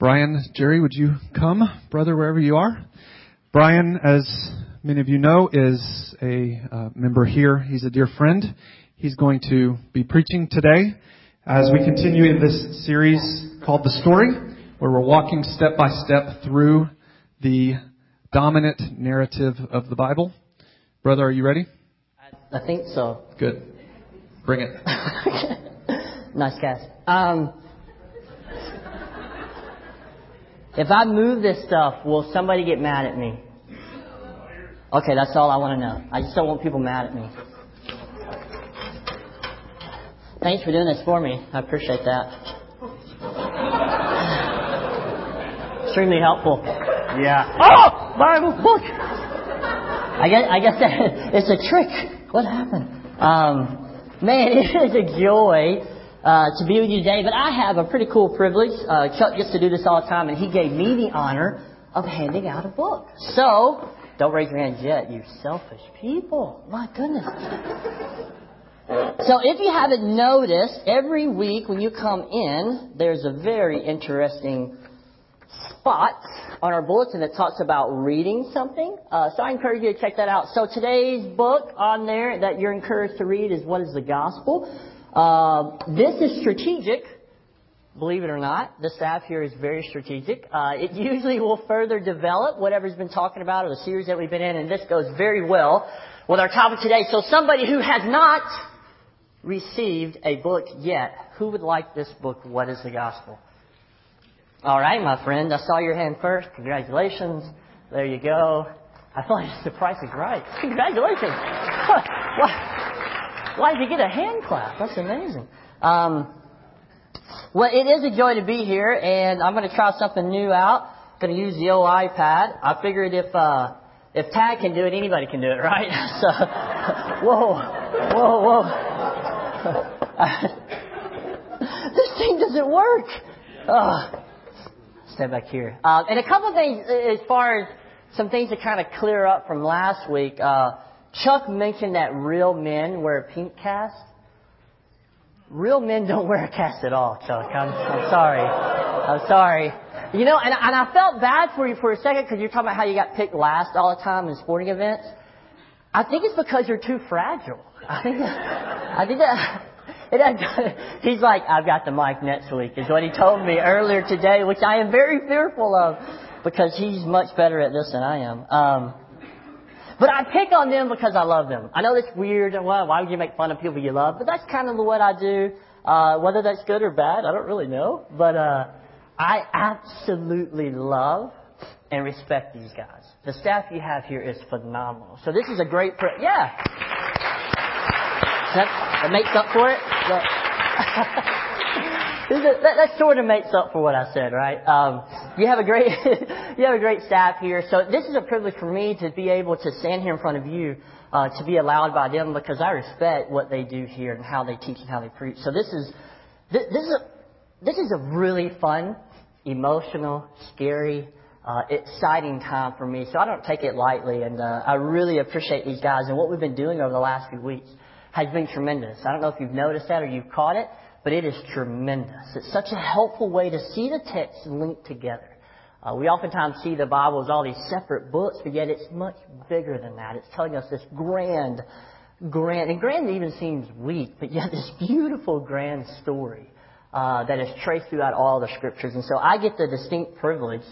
Brian, Jerry, would you come, brother, wherever you are? Brian, as many of you know, is a uh, member here. He's a dear friend. He's going to be preaching today as we continue in this series called The Story, where we're walking step by step through the dominant narrative of the Bible. Brother, are you ready? I think so. Good. Bring it. nice guys. Um, if I move this stuff, will somebody get mad at me? Okay, that's all I want to know. I just don't want people mad at me. Thanks for doing this for me. I appreciate that. Extremely helpful. Yeah. Oh, Bible book. I guess I guess that, it's a trick. What happened? Um, man, it is a joy uh, to be with you today. But I have a pretty cool privilege. Uh, Chuck gets to do this all the time, and he gave me the honor of handing out a book. So, don't raise your hands yet, you selfish people. My goodness. So if you haven't noticed, every week when you come in, there's a very interesting spot on our bulletin that talks about reading something. Uh, so I encourage you to check that out. So today's book on there that you're encouraged to read is What is the Gospel? Uh, this is strategic. Believe it or not, the staff here is very strategic. Uh, it usually will further develop whatever's been talking about or the series that we've been in, and this goes very well with our topic today. So somebody who has not received a book yet. Who would like this book, What is the Gospel? All right, my friend. I saw your hand first. Congratulations. There you go. I like the price is right. Congratulations. why did you get a hand clap? That's amazing. Um, well, it is a joy to be here, and I'm going to try something new out. going to use the old iPad. I figured if uh, if Tag can do it, anybody can do it, right? So, whoa, whoa, whoa. this thing doesn't work. Oh. Step back here. Uh, and a couple things as far as some things to kind of clear up from last week. Uh, Chuck mentioned that real men wear a pink cast. Real men don't wear a cast at all, Chuck. I'm, I'm sorry. I'm sorry. You know, and, and I felt bad for you for a second because you're talking about how you got picked last all the time in sporting events. I think it's because you're too fragile. I think that, I think that, it, he's like, I've got the mic next week, is what he told me earlier today, which I am very fearful of because he's much better at this than I am. Um, but I pick on them because I love them. I know that's weird. Well, why would you make fun of people you love? But that's kind of what I do. Uh, whether that's good or bad, I don't really know. But uh, I absolutely love and respect these guys. The staff you have here is phenomenal. So this is a great, pre- yeah. That, that makes up for it. that, that, sort of makes up for what I said, right? Um, you have a great, you have a great staff here. So this is a privilege for me to be able to stand here in front of you, uh, to be allowed by them because I respect what they do here and how they teach and how they preach. So this is, this, this is a, this is a really fun, emotional, scary, uh, exciting time for me. So I don't take it lightly, and uh, I really appreciate these guys and what we've been doing over the last few weeks has been tremendous. I don't know if you've noticed that or you've caught it, but it is tremendous. It's such a helpful way to see the text linked together. Uh, we oftentimes see the Bible as all these separate books, but yet it's much bigger than that. It's telling us this grand, grand, and grand even seems weak, but yet this beautiful grand story uh, that is traced throughout all the scriptures. And so I get the distinct privilege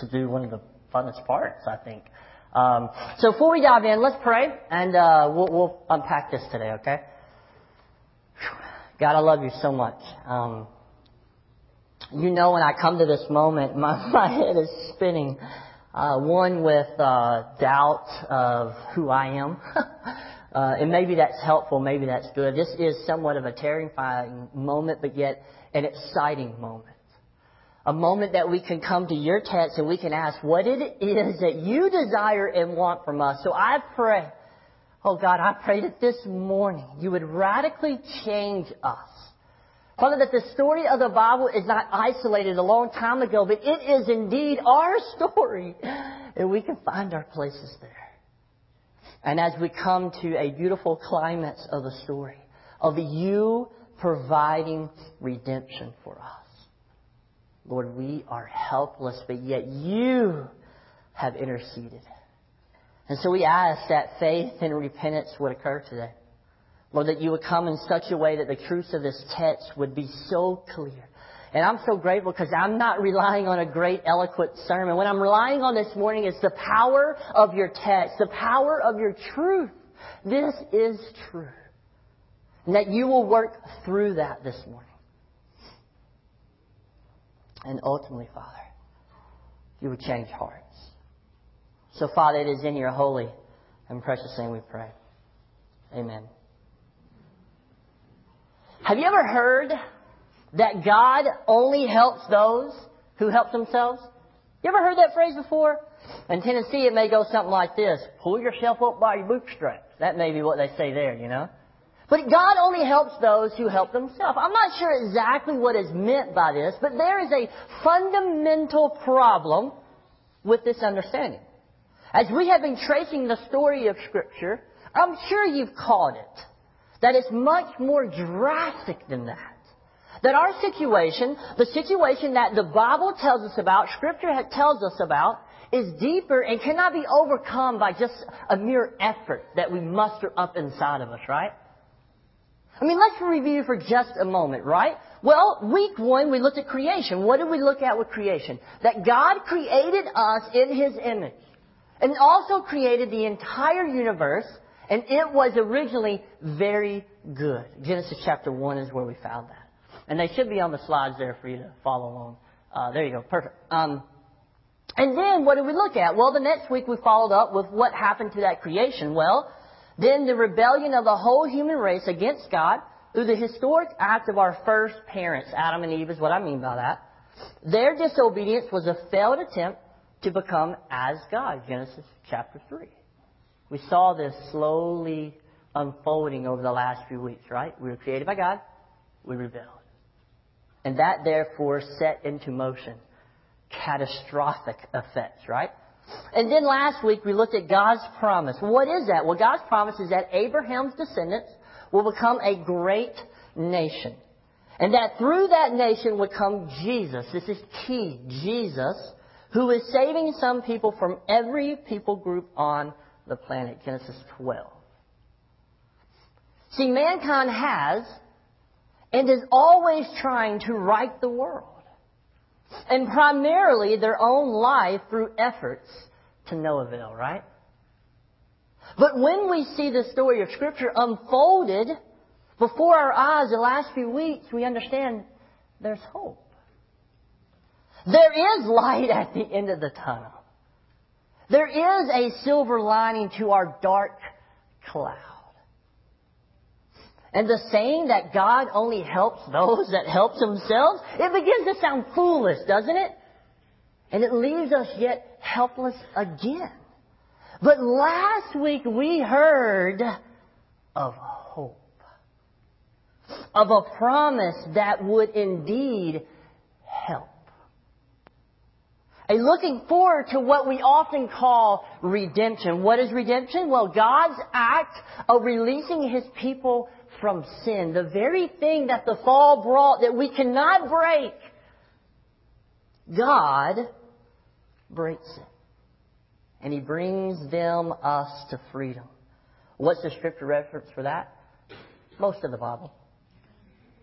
to do one of the funnest parts, I think. Um, so before we dive in, let's pray, and uh, we'll, we'll, unpack this today, okay? God, I love you so much. Um, you know, when I come to this moment, my, my head is spinning. Uh, one with uh, doubt of who I am. uh, and maybe that's helpful, maybe that's good. This is somewhat of a terrifying moment, but yet an exciting moment a moment that we can come to your text and we can ask what it is that you desire and want from us. So I pray, oh God, I pray that this morning you would radically change us. Father, that the story of the Bible is not isolated a long time ago, but it is indeed our story. And we can find our places there. And as we come to a beautiful climax of the story, of you providing redemption for us. Lord, we are helpless, but yet you have interceded. And so we ask that faith and repentance would occur today. Lord, that you would come in such a way that the truths of this text would be so clear. And I'm so grateful because I'm not relying on a great eloquent sermon. What I'm relying on this morning is the power of your text, the power of your truth. This is true. And that you will work through that this morning. And ultimately, Father, you would change hearts. So, Father, it is in your holy and precious name we pray. Amen. Have you ever heard that God only helps those who help themselves? You ever heard that phrase before? In Tennessee, it may go something like this pull yourself up by your bootstraps. That may be what they say there, you know? But God only helps those who help themselves. I'm not sure exactly what is meant by this, but there is a fundamental problem with this understanding. As we have been tracing the story of Scripture, I'm sure you've caught it. That it's much more drastic than that. That our situation, the situation that the Bible tells us about, Scripture tells us about, is deeper and cannot be overcome by just a mere effort that we muster up inside of us, right? I mean, let's review for just a moment, right? Well, week one, we looked at creation. What did we look at with creation? That God created us in His image. And also created the entire universe, and it was originally very good. Genesis chapter 1 is where we found that. And they should be on the slides there for you to follow along. Uh, there you go. Perfect. Um, and then what did we look at? Well, the next week we followed up with what happened to that creation. Well, then the rebellion of the whole human race against God through the historic act of our first parents, Adam and Eve is what I mean by that. Their disobedience was a failed attempt to become as God, Genesis chapter 3. We saw this slowly unfolding over the last few weeks, right? We were created by God, we rebelled. And that therefore set into motion catastrophic effects, right? And then last week we looked at God's promise. What is that? Well, God's promise is that Abraham's descendants will become a great nation. And that through that nation would come Jesus. This is key. Jesus, who is saving some people from every people group on the planet. Genesis 12. See, mankind has and is always trying to right the world. And primarily their own life through efforts to no avail, right? But when we see the story of Scripture unfolded before our eyes the last few weeks, we understand there's hope. There is light at the end of the tunnel. There is a silver lining to our dark cloud. And the saying that God only helps those that help themselves, it begins to sound foolish, doesn't it? And it leaves us yet helpless again. But last week we heard of hope. Of a promise that would indeed help. A looking forward to what we often call redemption. What is redemption? Well, God's act of releasing His people from sin. The very thing that the fall brought that we cannot break. God breaks it and he brings them us to freedom. What's the scripture reference for that? Most of the Bible.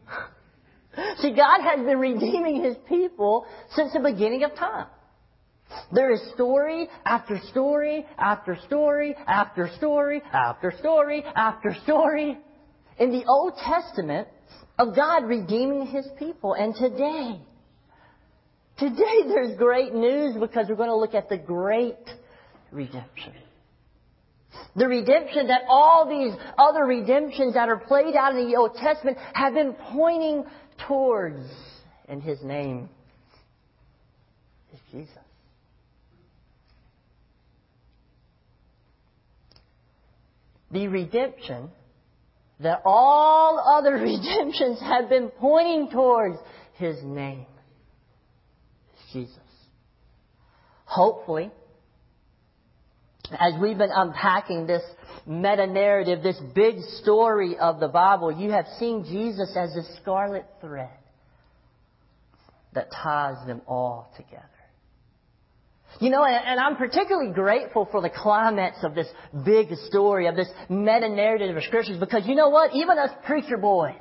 See, God has been redeeming his people since the beginning of time. There is story after story after story after story after story after story in the Old Testament of God redeeming his people. And today, today there's great news because we're going to look at the great redemption. The redemption that all these other redemptions that are played out in the Old Testament have been pointing towards. And His name is Jesus. The redemption that all other redemptions have been pointing towards His name Jesus. Hopefully, as we've been unpacking this meta narrative, this big story of the Bible, you have seen Jesus as a scarlet thread that ties them all together. You know, and, I'm particularly grateful for the climax of this big story, of this meta narrative of scriptures, because you know what? Even us preacher boys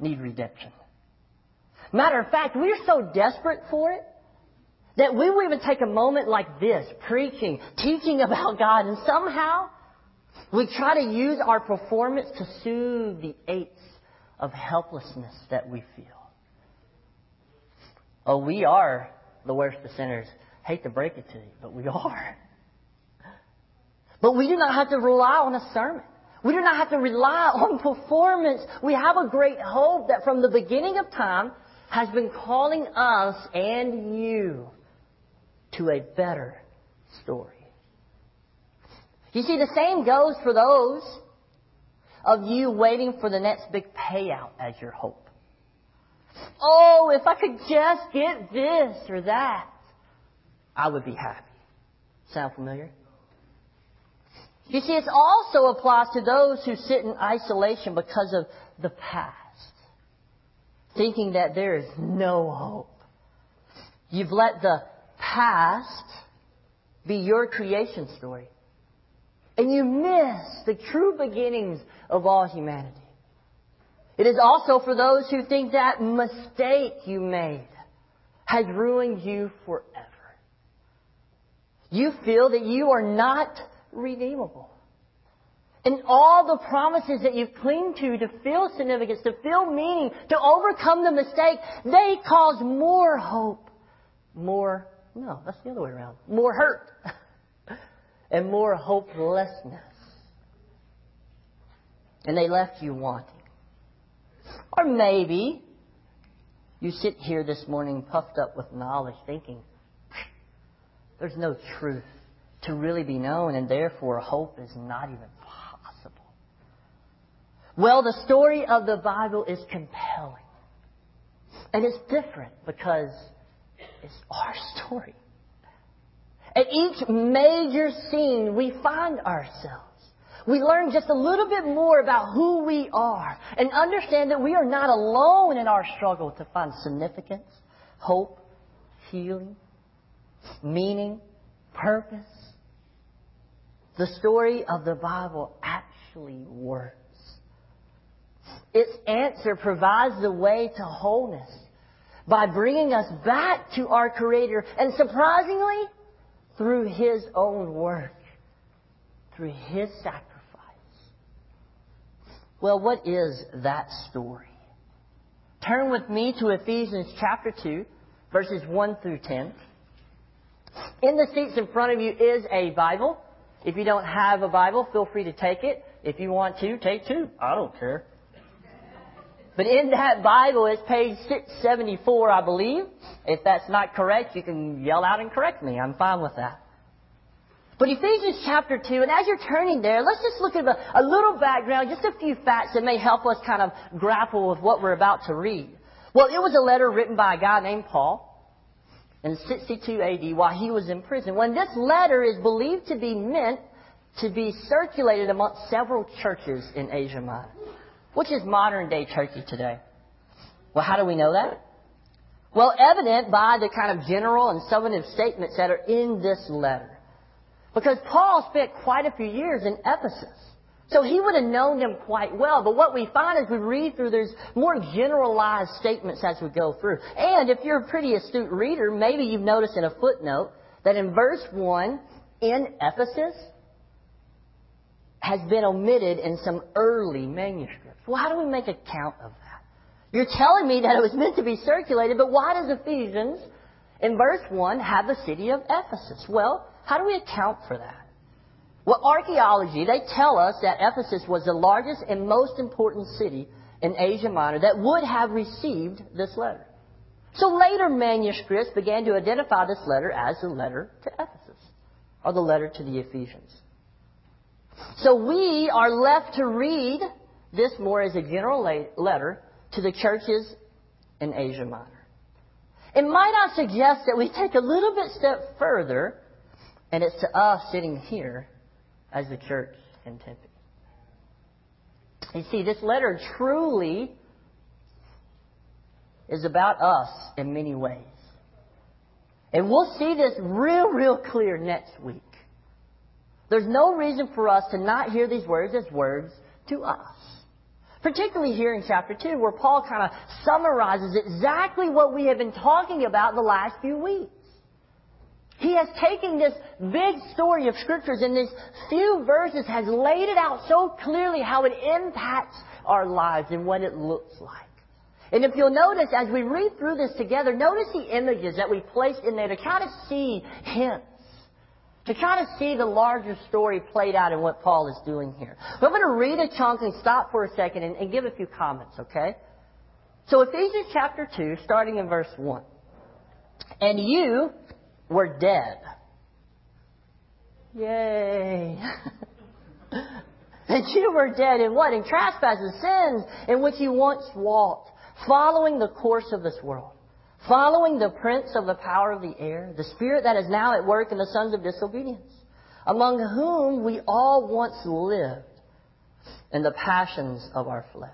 need redemption. Matter of fact, we're so desperate for it that we will even take a moment like this, preaching, teaching about God, and somehow we try to use our performance to soothe the aches of helplessness that we feel. Oh, we are the worst of sinners. Hate to break it to you, but we are. But we do not have to rely on a sermon. We do not have to rely on performance. We have a great hope that from the beginning of time has been calling us and you to a better story. You see, the same goes for those of you waiting for the next big payout as your hope. Oh, if I could just get this or that, I would be happy. Sound familiar? You see, it also applies to those who sit in isolation because of the past, thinking that there is no hope. You've let the past be your creation story. And you miss the true beginnings of all humanity. It is also for those who think that mistake you made has ruined you forever. You feel that you are not redeemable. And all the promises that you've clinged to to feel significance, to feel meaning, to overcome the mistake, they cause more hope, more, no, that's the other way around, more hurt, and more hopelessness. And they left you wanting. Or maybe you sit here this morning puffed up with knowledge thinking, there's no truth to really be known, and therefore hope is not even possible. Well, the story of the Bible is compelling. And it's different because it's our story. At each major scene, we find ourselves. We learn just a little bit more about who we are and understand that we are not alone in our struggle to find significance, hope, healing, meaning, purpose. The story of the Bible actually works. Its answer provides the way to wholeness by bringing us back to our Creator and surprisingly, through His own work, through His sacrifice. Well, what is that story? Turn with me to Ephesians chapter 2, verses 1 through 10. In the seats in front of you is a Bible. If you don't have a Bible, feel free to take it. If you want to, take two. I don't care. But in that Bible, it's page 674, I believe. If that's not correct, you can yell out and correct me. I'm fine with that. But Ephesians chapter 2, and as you're turning there, let's just look at a, a little background, just a few facts that may help us kind of grapple with what we're about to read. Well, it was a letter written by a guy named Paul in 62 AD while he was in prison. When this letter is believed to be meant to be circulated amongst several churches in Asia Minor, which is modern day Turkey today. Well, how do we know that? Well, evident by the kind of general and summative statements that are in this letter. Because Paul spent quite a few years in Ephesus. So he would have known them quite well. But what we find as we read through, there's more generalized statements as we go through. And if you're a pretty astute reader, maybe you've noticed in a footnote that in verse 1, in Ephesus, has been omitted in some early manuscripts. Well, how do we make account of that? You're telling me that it was meant to be circulated, but why does Ephesians, in verse 1, have the city of Ephesus? Well, how do we account for that? Well, archaeology, they tell us that Ephesus was the largest and most important city in Asia Minor that would have received this letter. So later manuscripts began to identify this letter as the letter to Ephesus, or the letter to the Ephesians. So we are left to read this more as a general letter to the churches in Asia Minor. And might I suggest that we take a little bit step further, and it's to us sitting here as the church in Tempe. You see, this letter truly is about us in many ways. And we'll see this real, real clear next week. There's no reason for us to not hear these words as words to us. Particularly here in chapter 2, where Paul kind of summarizes exactly what we have been talking about the last few weeks. He has taken this big story of scriptures in these few verses has laid it out so clearly how it impacts our lives and what it looks like. And if you'll notice as we read through this together, notice the images that we place in there to kind of see hints to kind of see the larger story played out in what Paul is doing here. But I'm going to read a chunk and stop for a second and, and give a few comments, okay? So Ephesians chapter 2, starting in verse 1. And you were dead. Yay. and you were dead in what? In trespasses, sins, in which you once walked, following the course of this world following the prince of the power of the air, the spirit that is now at work in the sons of disobedience, among whom we all once lived in the passions of our flesh,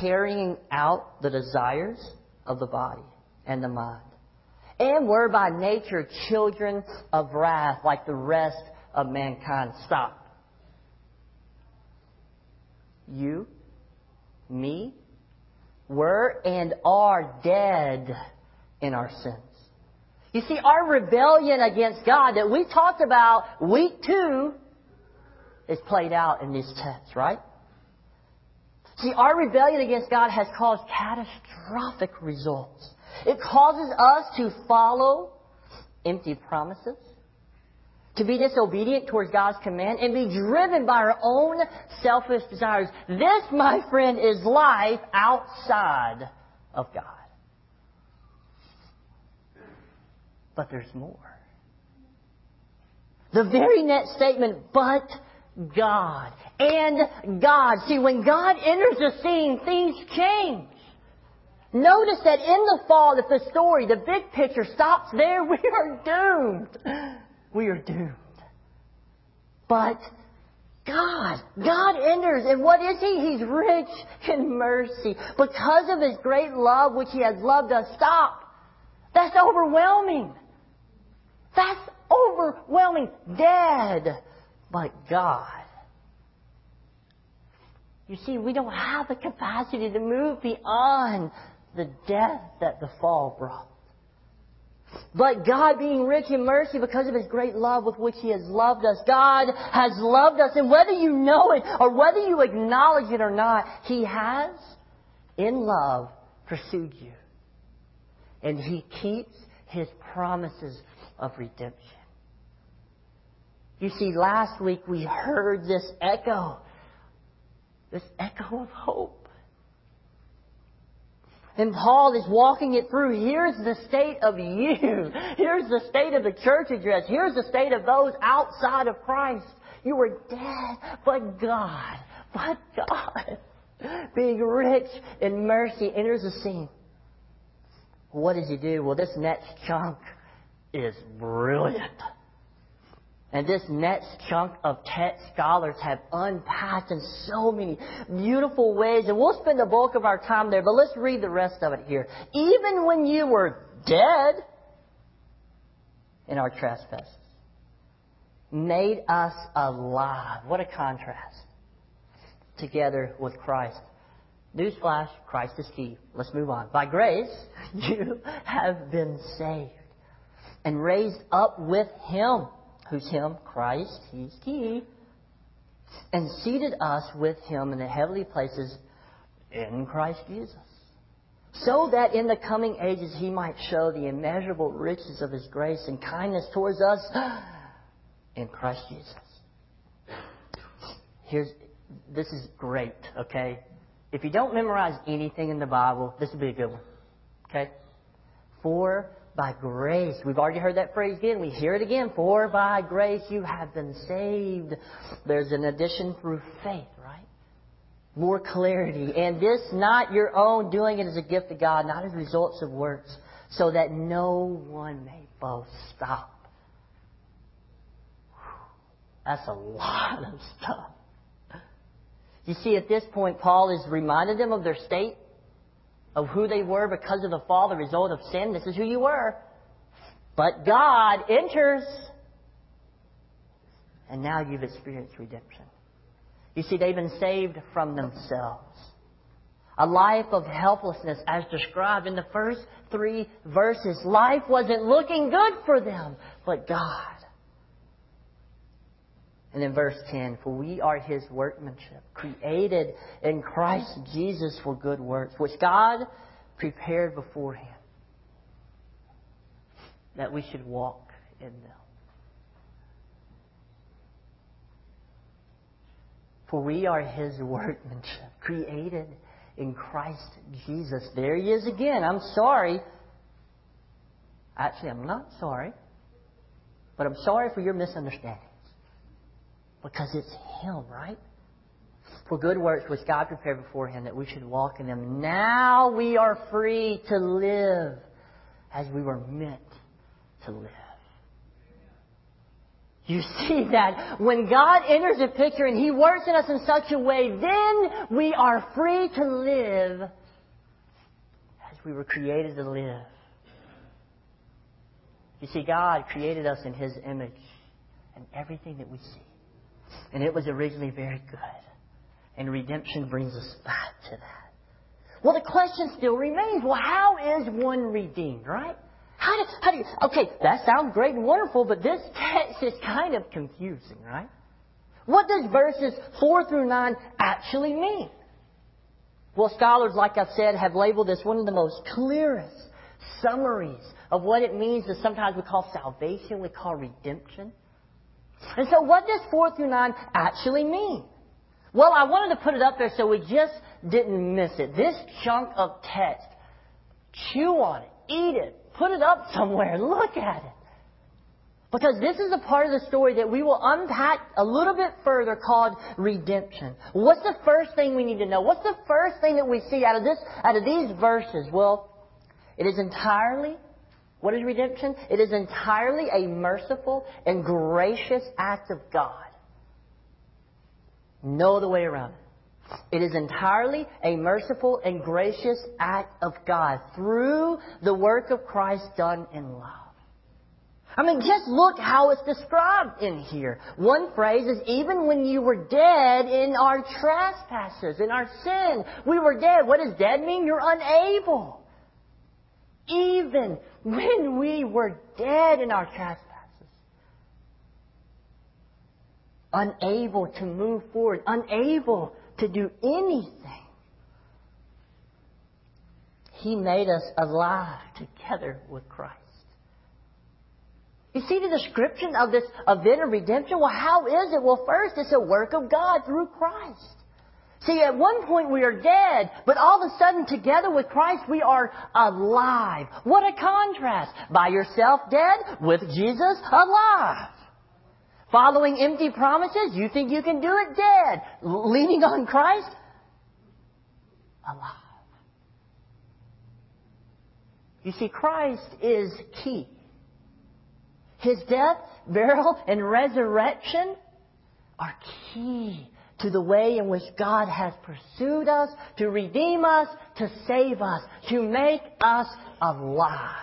carrying out the desires of the body and the mind, and were by nature children of wrath like the rest of mankind. Stop. You, me, were and are dead in our sins. You see, our rebellion against God that we talked about week two is played out in these texts, right? See, our rebellion against God has caused catastrophic results. It causes us to follow empty promises to be disobedient towards God's command and be driven by our own selfish desires. This, my friend, is life outside of God. But there's more. The very next statement, but God. And God. See, when God enters the scene, things change. Notice that in the fall, if the story, the big picture stops there, we are doomed we are doomed. But God, God enters, and what is He? He's rich in mercy. Because of His great love, which He has loved us, stop. That's overwhelming. That's overwhelming. Dead. But God. You see, we don't have the capacity to move beyond the death that the fall brought. But God being rich in mercy because of His great love with which He has loved us, God has loved us, and whether you know it or whether you acknowledge it or not, He has, in love, pursued you. And He keeps His promises of redemption. You see, last week we heard this echo, this echo of hope. And Paul is walking it through. Here's the state of you. Here's the state of the church address. Here's the state of those outside of Christ. You were dead, but God, but God, being rich in mercy, enters the scene. What does he do? Well, this next chunk is brilliant. And this next chunk of text scholars have unpacked in so many beautiful ways. And we'll spend the bulk of our time there, but let's read the rest of it here. Even when you were dead in our trespasses, made us alive. What a contrast. Together with Christ. Newsflash, Christ is key. Let's move on. By grace, you have been saved and raised up with Him who's Him, Christ, He's He. and seated us with Him in the heavenly places in Christ Jesus. So that in the coming ages He might show the immeasurable riches of His grace and kindness towards us in Christ Jesus. Here's, this is great, okay? If you don't memorize anything in the Bible, this would be a good one. Okay? For by grace. We've already heard that phrase again. We hear it again. For by grace you have been saved. There's an addition through faith, right? More clarity. And this not your own, doing it as a gift of God, not as results of works, so that no one may boast. Stop. That's a lot of stuff. You see, at this point, Paul has reminded them of their state of who they were because of the fall, the result of sin. This is who you were. But God enters. And now you've experienced redemption. You see, they've been saved from themselves. A life of helplessness as described in the first three verses. Life wasn't looking good for them, but God. And in verse 10, for we are his workmanship, created in Christ Jesus for good works, which God prepared beforehand that we should walk in them. For we are his workmanship, created in Christ Jesus. There he is again. I'm sorry. Actually, I'm not sorry. But I'm sorry for your misunderstandings. Because it's him, right? For good works which God prepared beforehand that we should walk in them. Now we are free to live as we were meant to live. You see that when God enters the picture and He works in us in such a way, then we are free to live as we were created to live. You see, God created us in His image and everything that we see. And it was originally very good. And redemption brings us back to that. Well, the question still remains, well, how is one redeemed, right? How do, how do you, okay, that sounds great and wonderful, but this text is kind of confusing, right? What does verses 4 through 9 actually mean? Well, scholars, like I've said, have labeled this one of the most clearest summaries of what it means that sometimes we call salvation, we call redemption. And so what does 4 through 9 actually mean? Well, I wanted to put it up there so we just didn't miss it. This chunk of text, chew on it, eat it, Put it up somewhere. Look at it. Because this is a part of the story that we will unpack a little bit further called redemption. What's the first thing we need to know? What's the first thing that we see out of this, out of these verses? Well, it is entirely, what is redemption? It is entirely a merciful and gracious act of God. No other way around it. It is entirely a merciful and gracious act of God through the work of Christ done in love. I mean, just look how it's described in here. One phrase is, even when you were dead in our trespasses, in our sin, we were dead. What does dead mean? You're unable. Even when we were dead in our trespasses. Unable to move forward. Unable to do anything. He made us alive together with Christ. You see the description of this event of redemption? Well, how is it? Well, first, it's a work of God through Christ. See, at one point we are dead, but all of a sudden together with Christ we are alive. What a contrast. By yourself dead, with Jesus alive. Following empty promises, you think you can do it dead. Leaning on Christ, alive. You see, Christ is key. His death, burial, and resurrection are key to the way in which God has pursued us, to redeem us, to save us, to make us alive.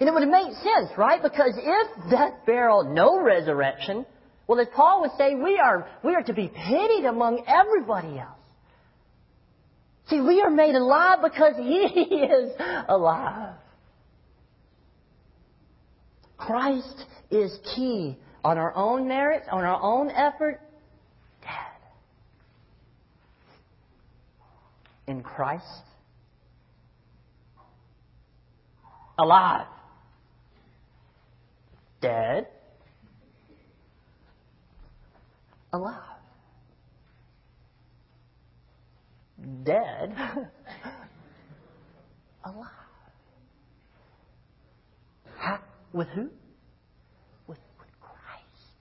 And it would make sense, right? Because if death, burial, no resurrection, well, as Paul would say, we are, we are to be pitied among everybody else. See, we are made alive because He is alive. Christ is key on our own merits, on our own effort, dead. In Christ, alive dead, alive. Dead, alive. With who? With, with Christ.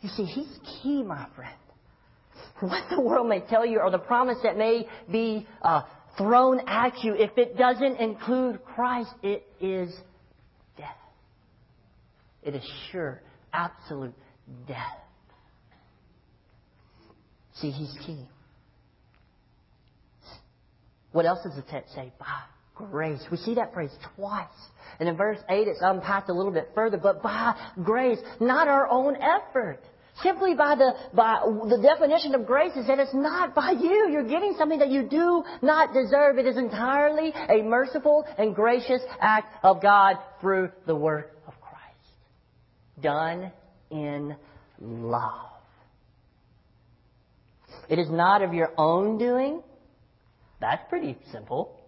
You see, He's key, my friend. What the world may tell you or the promise that may be uh, thrown at you, if it doesn't include Christ, it is death. It is sure, absolute death. See, he's key. What else does the text say? By grace. We see that phrase twice. And in verse 8, it's unpacked a little bit further, but by grace, not our own effort. Simply by the, by the definition of grace is that it's not by you. You're getting something that you do not deserve. It is entirely a merciful and gracious act of God through the work of Christ. Done in love. It is not of your own doing. That's pretty simple.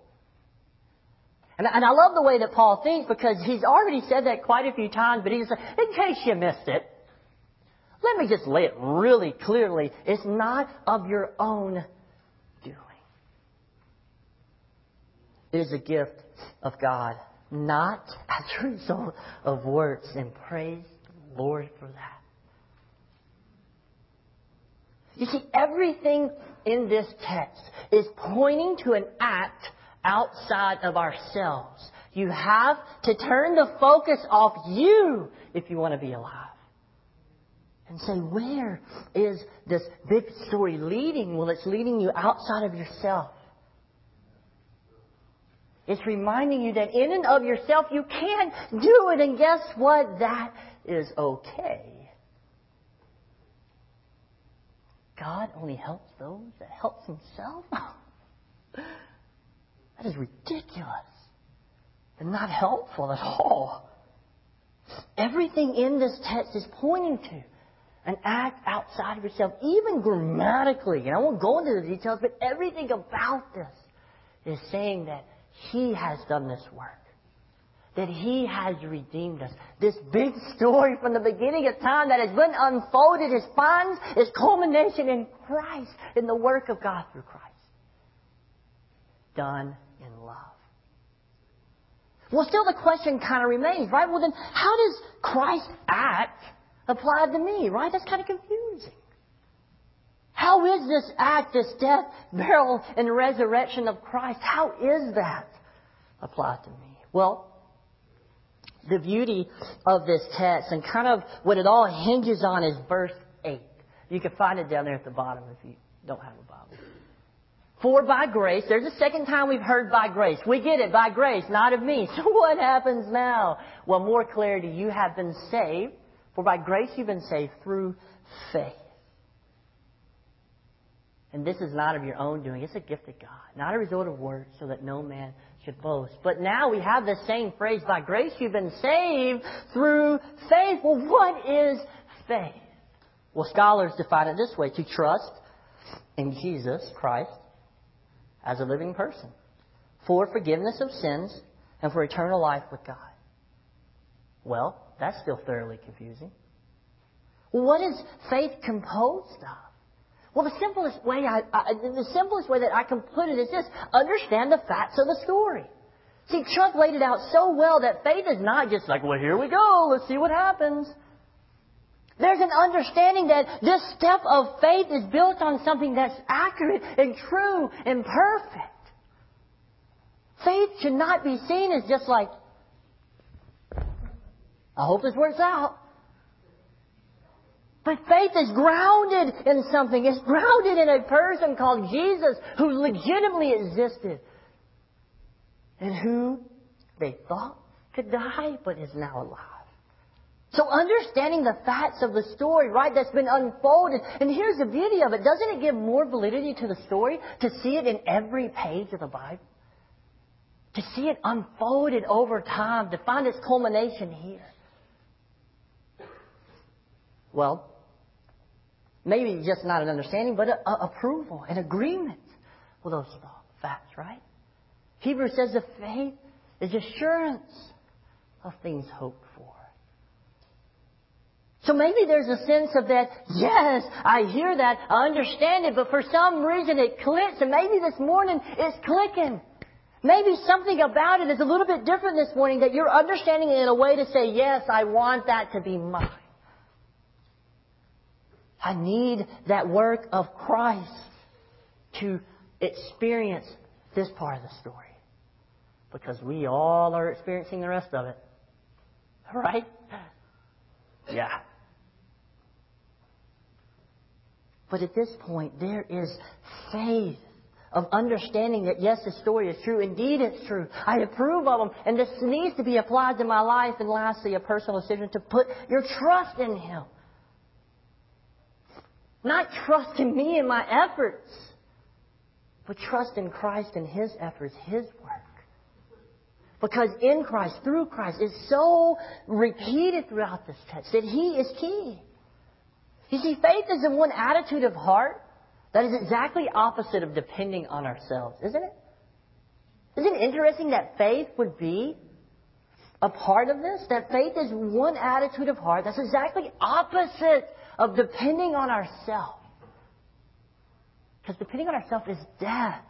And, and I love the way that Paul thinks because he's already said that quite a few times, but he's like, in case you missed it, let me just lay it really clearly. It's not of your own doing. It is a gift of God, not as a result of works. And praise the Lord for that. You see, everything in this text is pointing to an act outside of ourselves. You have to turn the focus off you if you want to be alive. And say, where is this big story leading? Well, it's leading you outside of yourself. It's reminding you that in and of yourself you can't do it, and guess what? That is okay. God only helps those that helps himself? that is ridiculous and not helpful at all. Everything in this text is pointing to an act outside of yourself, even grammatically. And I won't go into the details, but everything about this is saying that He has done this work that He has redeemed us. This big story from the beginning of time that has been unfolded, is finds its culmination in Christ, in the work of God through Christ. Done in love. Well, still the question kind of remains, right? Well, then how does Christ act apply to me, right? That's kind of confusing. How is this act, this death, burial, and resurrection of Christ, how is that applied to me? Well, the beauty of this text and kind of what it all hinges on is verse 8. You can find it down there at the bottom if you don't have a Bible. For by grace, there's a second time we've heard by grace. We get it, by grace, not of me. So what happens now? Well, more clarity, you have been saved. For by grace you've been saved through faith. And this is not of your own doing. It's a gift of God, not a result of works, so that no man should boast. But now we have the same phrase, by grace you've been saved through faith. Well, what is faith? Well, scholars define it this way, to trust in Jesus Christ as a living person for forgiveness of sins and for eternal life with God. Well, that's still thoroughly confusing. What is faith composed of? Well, the simplest way I, I, the simplest way that I can put it is this: understand the facts of the story. See, Chuck laid it out so well that faith is not just like, well, here we go, let's see what happens. There's an understanding that this step of faith is built on something that's accurate and true and perfect. Faith should not be seen as just like, I hope this works out. But faith is grounded in something. It's grounded in a person called Jesus who legitimately existed and who they thought could die but is now alive. So understanding the facts of the story, right, that's been unfolded, and here's the beauty of it. Doesn't it give more validity to the story to see it in every page of the Bible? To see it unfolded over time, to find its culmination here. Well, maybe just not an understanding, but a, a approval, an agreement with those facts, right? Hebrews says the faith is assurance of things hoped for. So maybe there's a sense of that, yes, I hear that, I understand it, but for some reason it clicks, and maybe this morning it's clicking. Maybe something about it is a little bit different this morning that you're understanding it in a way to say, yes, I want that to be mine. I need that work of Christ to experience this part of the story. Because we all are experiencing the rest of it. Right? Yeah. But at this point, there is faith of understanding that yes, the story is true. Indeed, it's true. I approve of them. And this needs to be applied to my life. And lastly, a personal decision to put your trust in Him. Not trust in me and my efforts, but trust in Christ and His efforts, His work. Because in Christ, through Christ, it's so repeated throughout this text that He is key. You see, faith is the one attitude of heart that is exactly opposite of depending on ourselves, isn't it? Isn't it interesting that faith would be a part of this? That faith is one attitude of heart that's exactly opposite of depending on ourselves. Because depending on ourselves is death.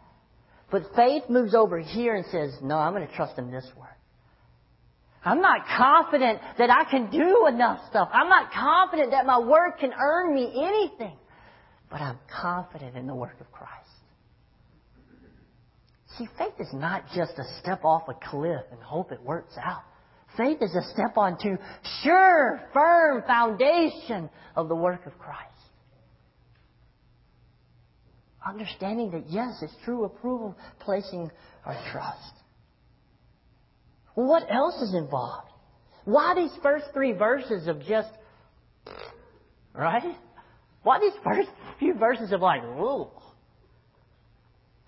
But faith moves over here and says, no, I'm going to trust in this work. I'm not confident that I can do enough stuff. I'm not confident that my work can earn me anything. But I'm confident in the work of Christ. See, faith is not just a step off a cliff and hope it works out. Faith is a step onto sure, firm foundation of the work of Christ. Understanding that yes, it's true approval, placing our trust. What else is involved? Why these first three verses of just, right? Why these first few verses of like, whoa?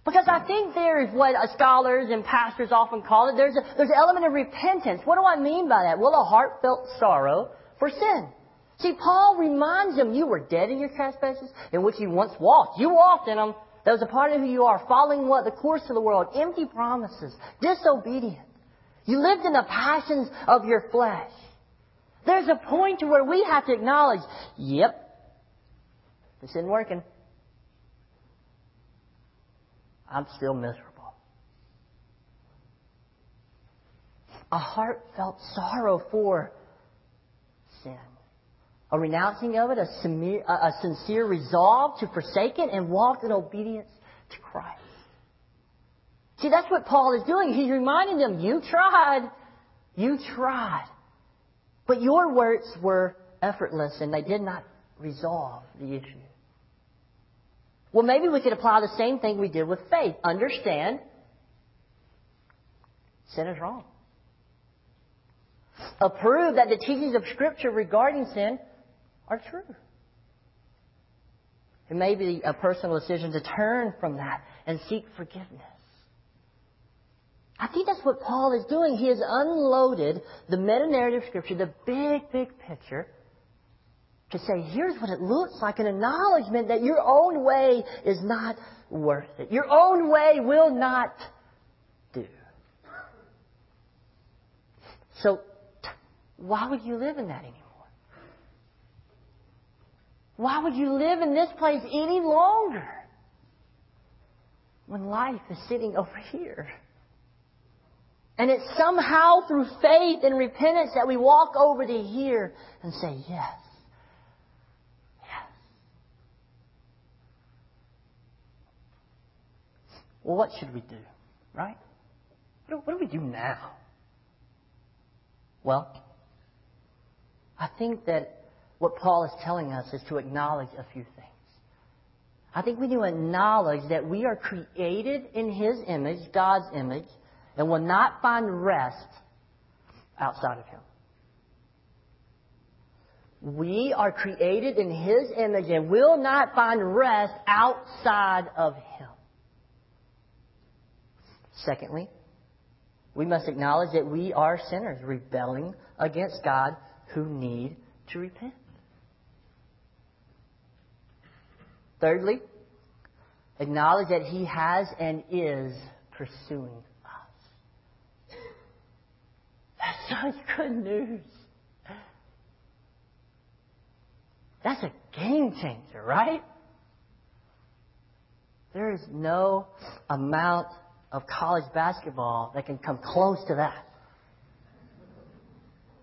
Because I think there is what uh, scholars and pastors often call it. There's a, there's an element of repentance. What do I mean by that? Well, a heartfelt sorrow for sin. See, Paul reminds them, you were dead in your trespasses in which you once walked. You walked in them. That was a part of who you are, following what? The course of the world, empty promises, disobedient. You lived in the passions of your flesh. There's a point to where we have to acknowledge, yep, this isn't working. I'm still miserable. A heartfelt sorrow for sin. A renouncing of it, a, sincere resolve to forsake it and walk in obedience to Christ. See, that's what Paul is doing. He's reminding them, you tried. You tried. But your works were effortless and they did not resolve the issue. Well, maybe we could apply the same thing we did with faith. Understand sin is wrong. Approve that the teachings of Scripture regarding sin are true. It may be a personal decision to turn from that and seek forgiveness. I think that's what Paul is doing. He has unloaded the meta narrative scripture, the big, big picture, to say, here's what it looks like an acknowledgement that your own way is not worth it. Your own way will not do. So, why would you live in that anymore? Why would you live in this place any longer when life is sitting over here? And it's somehow through faith and repentance that we walk over to here and say, yes. Yes. Well, what should we do? Right? What do, we do now? Well, I think that what Paul is telling us is to acknowledge a few things. I think we need to acknowledge that we are created in His image, God's image, and will not find rest outside of Him. We are created in His image and will not find rest outside of Him. Secondly, we must acknowledge that we are sinners rebelling against God who need to repent. Thirdly, acknowledge that He has and is pursuing us. That's such good news. That's a game changer, right? There is no amount of college basketball that can come close to that.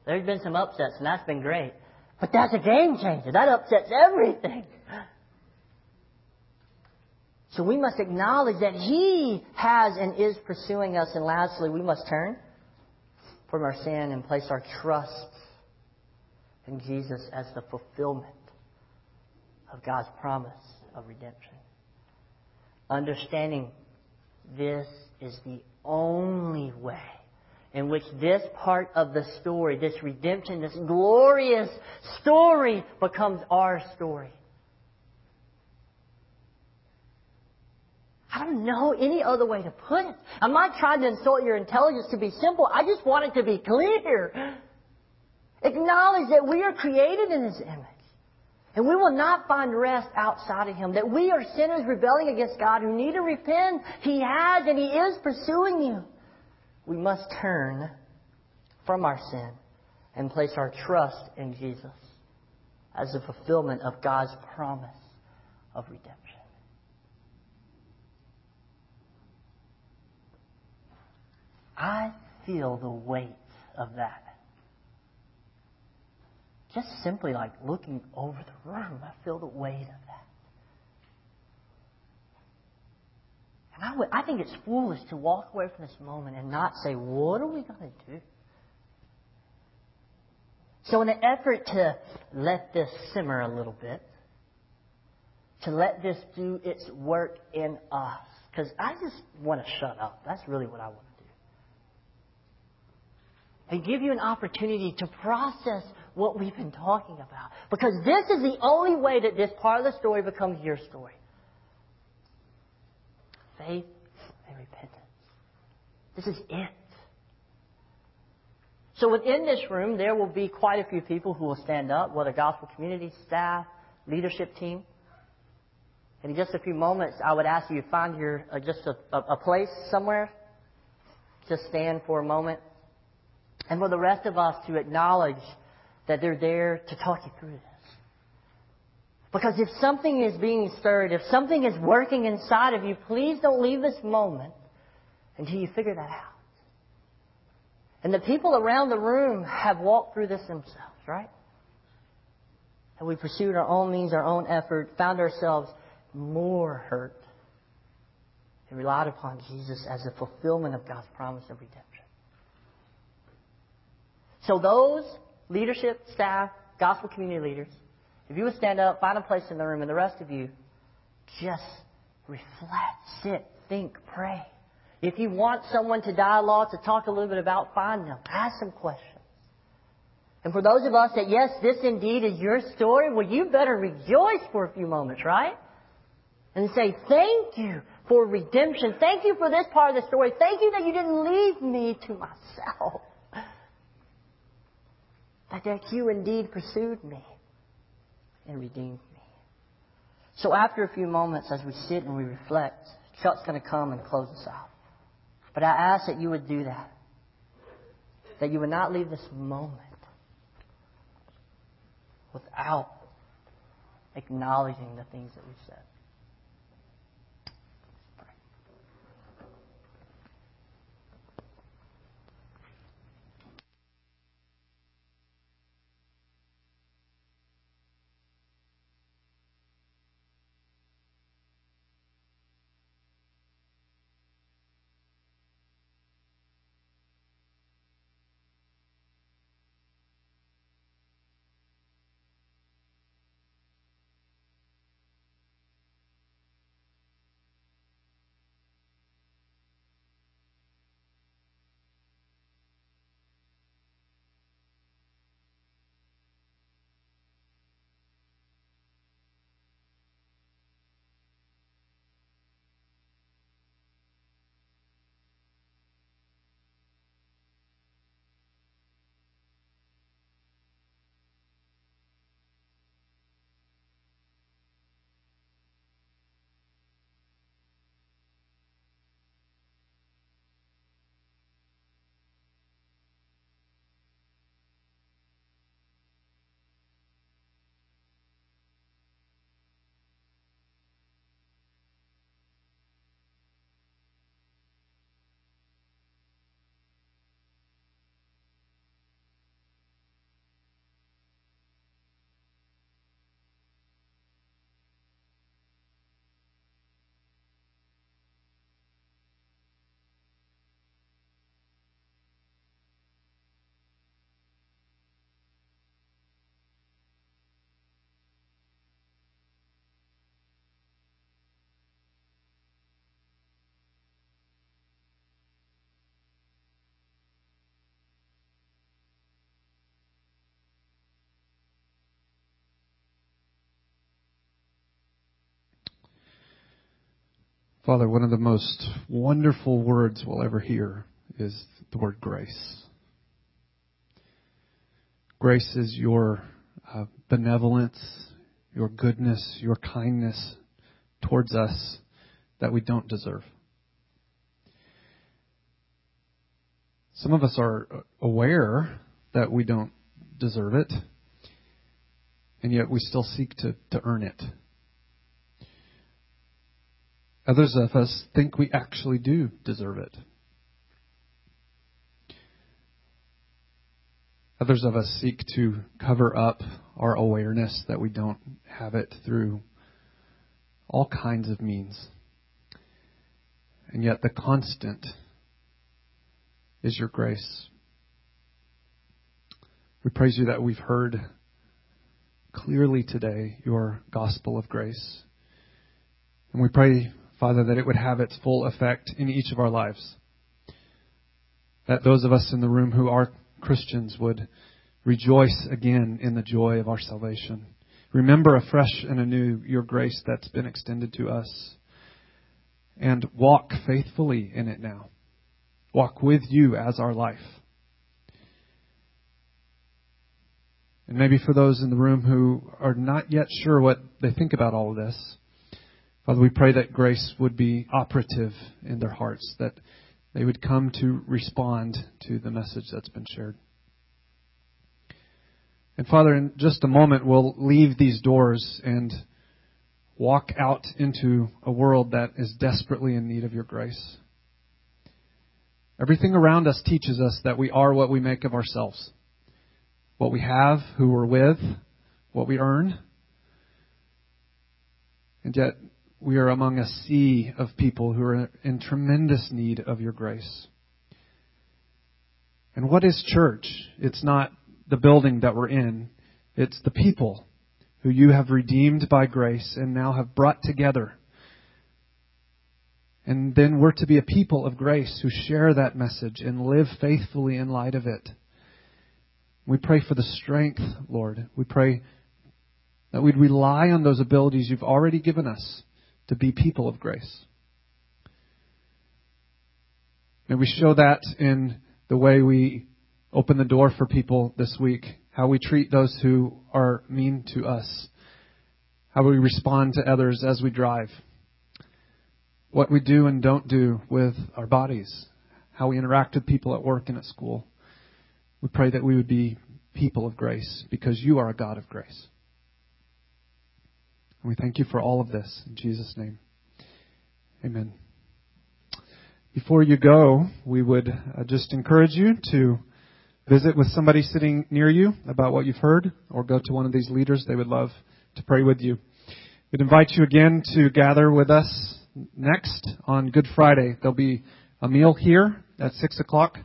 There's been some upsets, and that's been great. But that's a game changer. That upsets everything. So we must acknowledge that He has and is pursuing us. And lastly, we must turn from our sin and place our trust in Jesus as the fulfillment of God's promise of redemption. Understanding this is the only way in which this part of the story, this redemption, this glorious story becomes our story. I don't know any other way to put it. I'm not trying to insult your intelligence to be simple. I just want it to be clear. Acknowledge that we are created in His image. And we will not find rest outside of Him. That we are sinners rebelling against God who need to repent. He has and He is pursuing you. We must turn from our sin and place our trust in Jesus as the fulfillment of God's promise of redemption. I feel the weight of that just simply like looking over the room, I feel the weight of that. And I, I think it's foolish to walk away from this moment and not say, what are we going to do? So in an effort to let this simmer a little bit, to let this do its work in us, because I just want to shut up. That's really what I want to do. And give you an opportunity to process what we've been talking about. Because this is the only way that this part of the story becomes your story. Faith and repentance. This is it. So within this room, there will be quite a few people who will stand up, whether gospel community, staff, leadership team. And in just a few moments, I would ask you to find your uh, just a, a, place somewhere. Just stand for a moment. And for the rest of us to acknowledge that they're there to talk you through this. Because if something is being stirred, if something is working inside of you, please don't leave this moment until you figure that out. And the people around the room have walked through this themselves, right? And we pursued our own means, our own effort, found ourselves more hurt, and relied upon Jesus as the fulfillment of God's promise of redemption. So those leadership, staff, gospel community leaders, if you would stand up, find a place in the room, and the rest of you, just reflect, sit, think, pray. If you want someone to dialogue, to talk a little bit about, find them. Ask some questions. And for those of us that, yes, this indeed is your story, well, you better rejoice for a few moments, right? And say, thank you for redemption. Thank you for this part of the story. Thank you that you didn't leave me to myself but that you indeed pursued me and redeemed me. So after a few moments, as we sit and we reflect, Chuck's going to come and close us out. But I ask that you would do that. That you would not leave this moment without acknowledging the things that we've said. Father, one of the most wonderful words we'll ever hear is the word grace. Grace is your uh, benevolence, your goodness, your kindness towards us that we don't deserve. Some of us are aware that we don't deserve it, and yet we still seek to, to earn it. Others of us think we actually do deserve it. Others of us seek to cover up our awareness that we don't have it through all kinds of means. And yet the constant is your grace. We praise you that we've heard clearly today your gospel of grace. And we pray, Father, that it would have its full effect in each of our lives. That those of us in the room who are Christians would rejoice again in the joy of our salvation. Remember afresh and anew your grace that's been extended to us. And walk faithfully in it now. Walk with you as our life. And maybe for those in the room who are not yet sure what they think about all of this, Father, we pray that grace would be operative in their hearts, that they would come to respond to the message that's been shared. And Father, in just a moment, we'll leave these doors and walk out into a world that is desperately in need of your grace. Everything around us teaches us that we are what we make of ourselves. What we have, who we're with, what we earn. And yet, we are among a sea of people who are in tremendous need of your grace. And what is church? It's not the building that we're in, it's the people who you have redeemed by grace and now have brought together. And then we're to be a people of grace who share that message and live faithfully in light of it. We pray for the strength, Lord. We pray that we'd rely on those abilities you've already given us to be people of grace. May we show that in the way we open the door for people this week, how we treat those who are mean to us, how we respond to others as we drive, what we do and don't do with our bodies, how we interact with people at work and at school. We pray that we would be people of grace because you are a God of grace. We thank you for all of this in Jesus' name. Amen. Before you go, we would uh, just encourage you to visit with somebody sitting near you about what you've heard, or go to one of these leaders. They would love to pray with you. We'd invite you again to gather with us next on Good Friday. There'll be a meal here at 6 o'clock,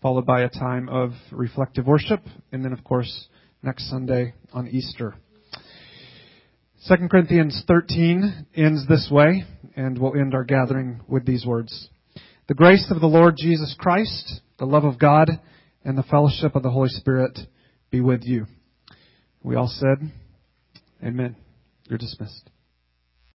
followed by a time of reflective worship, and then, of course, next Sunday on Easter. 2 Corinthians 13 ends this way, and we'll end our gathering with these words. The grace of the Lord Jesus Christ, the love of God, and the fellowship of the Holy Spirit be with you. We all said, Amen. You're dismissed.